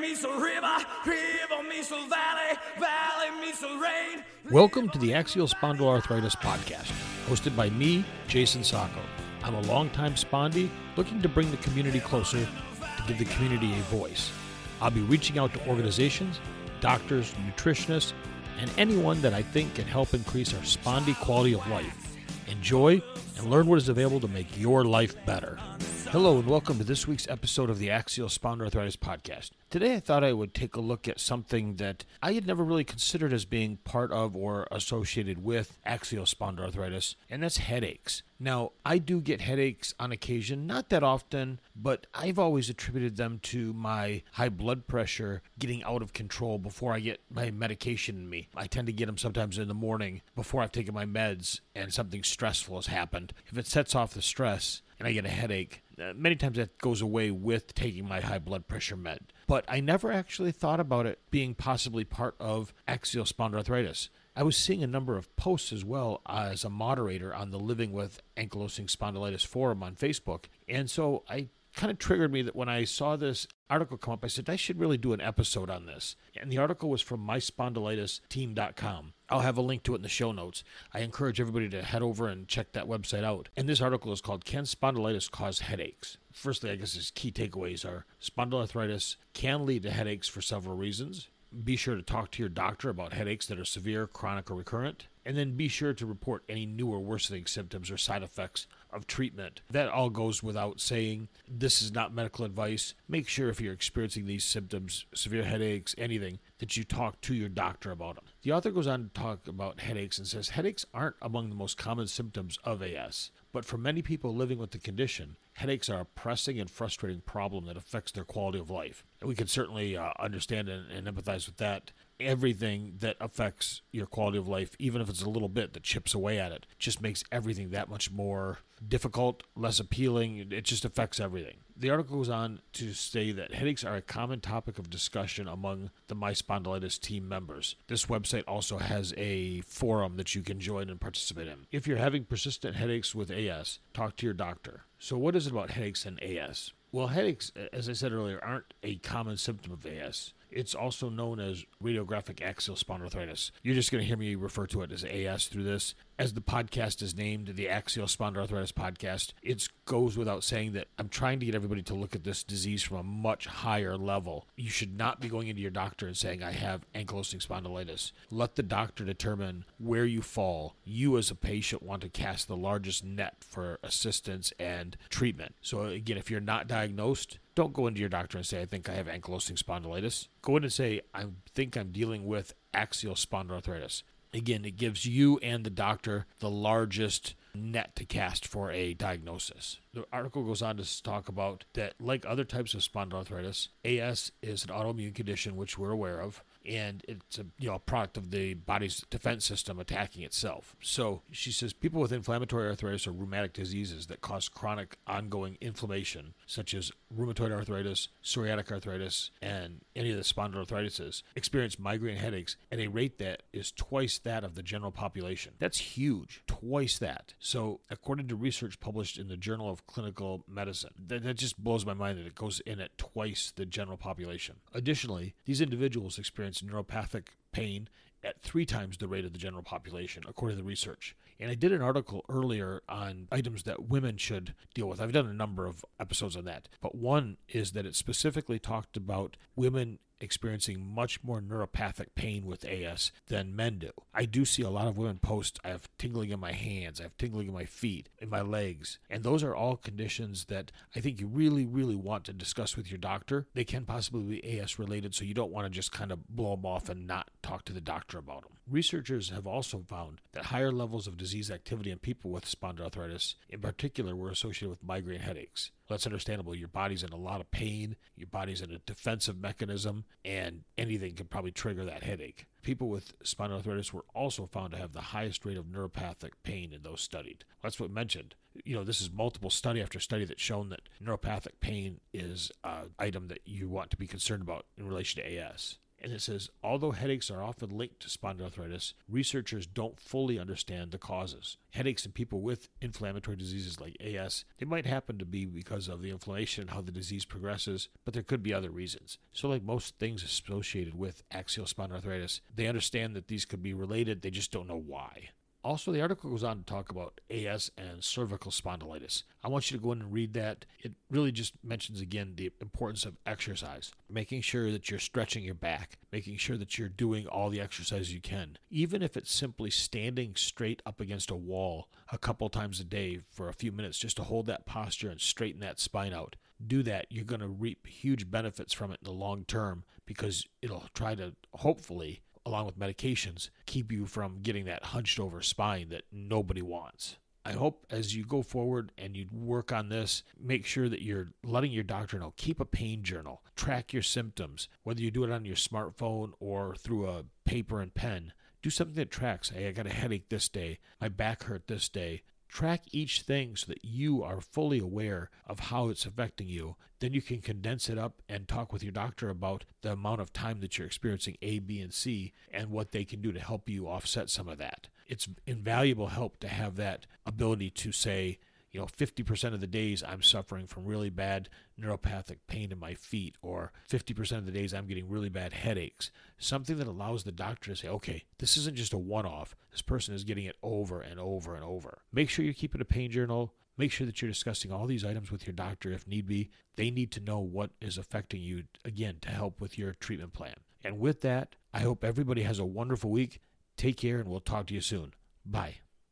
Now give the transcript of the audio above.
meets a river, river meets a valley, valley meets a rain. Welcome to the Axial Spondyloarthritis Podcast, hosted by me, Jason Sacco. I'm a longtime spondy looking to bring the community closer to give the community a voice. I'll be reaching out to organizations, doctors, nutritionists, and anyone that I think can help increase our spondy quality of life. Enjoy and learn what is available to make your life better. Hello, and welcome to this week's episode of the Axial Spondyloarthritis Podcast. Today, I thought I would take a look at something that I had never really considered as being part of or associated with axial spondyloarthritis, and that's headaches. Now, I do get headaches on occasion, not that often, but I've always attributed them to my high blood pressure getting out of control before I get my medication in me. I tend to get them sometimes in the morning before I've taken my meds and something stressful has happened. If it sets off the stress, and I get a headache. Uh, many times that goes away with taking my high blood pressure med. But I never actually thought about it being possibly part of axial spondyloarthritis. I was seeing a number of posts as well as a moderator on the Living with Ankylosing Spondylitis forum on Facebook. And so I kind of triggered me that when I saw this article come up, I said, I should really do an episode on this. And the article was from myspondylitisteam.com. I'll have a link to it in the show notes. I encourage everybody to head over and check that website out. And this article is called Can Spondylitis Cause Headaches? Firstly, I guess his key takeaways are spondyloarthritis can lead to headaches for several reasons. Be sure to talk to your doctor about headaches that are severe, chronic, or recurrent. And then be sure to report any new or worsening symptoms or side effects of treatment. That all goes without saying. This is not medical advice. Make sure if you're experiencing these symptoms, severe headaches, anything, that you talk to your doctor about them. The author goes on to talk about headaches and says headaches aren't among the most common symptoms of AS, but for many people living with the condition, headaches are a pressing and frustrating problem that affects their quality of life. And we can certainly uh, understand and, and empathize with that everything that affects your quality of life, even if it's a little bit that chips away at it, just makes everything that much more difficult, less appealing. It just affects everything. The article goes on to say that headaches are a common topic of discussion among the My Spondylitis team members. This website also has a forum that you can join and participate in. If you're having persistent headaches with AS, talk to your doctor. So, what is it about headaches and AS? Well, headaches, as I said earlier, aren't a common symptom of AS. It's also known as radiographic axial spondyloarthritis. You're just going to hear me refer to it as AS through this. As the podcast is named, the Axial Spondyloarthritis Podcast, it goes without saying that I'm trying to get everybody to look at this disease from a much higher level. You should not be going into your doctor and saying, I have ankylosing spondylitis. Let the doctor determine where you fall. You, as a patient, want to cast the largest net for assistance and treatment. So, again, if you're not diagnosed, don't go into your doctor and say, I think I have ankylosing spondylitis. Go in and say, I think I'm dealing with axial spondyloarthritis. Again, it gives you and the doctor the largest net to cast for a diagnosis. The article goes on to talk about that, like other types of spondyloarthritis, AS is an autoimmune condition which we're aware of and it's a you know a product of the body's defense system attacking itself. So she says people with inflammatory arthritis or rheumatic diseases that cause chronic ongoing inflammation, such as rheumatoid arthritis, psoriatic arthritis, and any of the spondyloarthritises, experience migraine headaches at a rate that is twice that of the general population. That's huge, twice that. So according to research published in the Journal of Clinical Medicine, that, that just blows my mind that it goes in at twice the general population. Additionally, these individuals experience neuropathic pain at three times the rate of the general population, according to the research. And I did an article earlier on items that women should deal with. I've done a number of episodes on that, but one is that it specifically talked about women experiencing much more neuropathic pain with AS than men do. I do see a lot of women post, I have tingling in my hands, I have tingling in my feet, in my legs. And those are all conditions that I think you really, really want to discuss with your doctor. They can possibly be AS related, so you don't want to just kind of blow them off and not talk to the doctor about them. Researchers have also found that higher levels of disease activity in people with spondyloarthritis, in particular, were associated with migraine headaches. Well, that's understandable. Your body's in a lot of pain, your body's in a defensive mechanism, and anything can probably trigger that headache. People with spondyloarthritis were also found to have the highest rate of neuropathic pain in those studied. That's what mentioned. You know, this is multiple study after study that's shown that neuropathic pain is an item that you want to be concerned about in relation to AS. And it says, although headaches are often linked to spondyloarthritis, researchers don't fully understand the causes. Headaches in people with inflammatory diseases like AS, they might happen to be because of the inflammation and how the disease progresses, but there could be other reasons. So, like most things associated with axial spondyloarthritis, they understand that these could be related, they just don't know why. Also, the article goes on to talk about AS and cervical spondylitis. I want you to go in and read that. It really just mentions again the importance of exercise, making sure that you're stretching your back, making sure that you're doing all the exercise you can, even if it's simply standing straight up against a wall a couple times a day for a few minutes just to hold that posture and straighten that spine out. Do that, you're going to reap huge benefits from it in the long term because it'll try to hopefully along with medications, keep you from getting that hunched over spine that nobody wants. I hope as you go forward and you work on this, make sure that you're letting your doctor know. Keep a pain journal, track your symptoms, whether you do it on your smartphone or through a paper and pen. Do something that tracks. Hey, I got a headache this day. My back hurt this day. Track each thing so that you are fully aware of how it's affecting you. Then you can condense it up and talk with your doctor about the amount of time that you're experiencing A, B, and C and what they can do to help you offset some of that. It's invaluable help to have that ability to say, you know, 50% of the days I'm suffering from really bad neuropathic pain in my feet, or 50% of the days I'm getting really bad headaches. Something that allows the doctor to say, okay, this isn't just a one off. This person is getting it over and over and over. Make sure you're keeping a pain journal. Make sure that you're discussing all these items with your doctor if need be. They need to know what is affecting you, again, to help with your treatment plan. And with that, I hope everybody has a wonderful week. Take care, and we'll talk to you soon. Bye.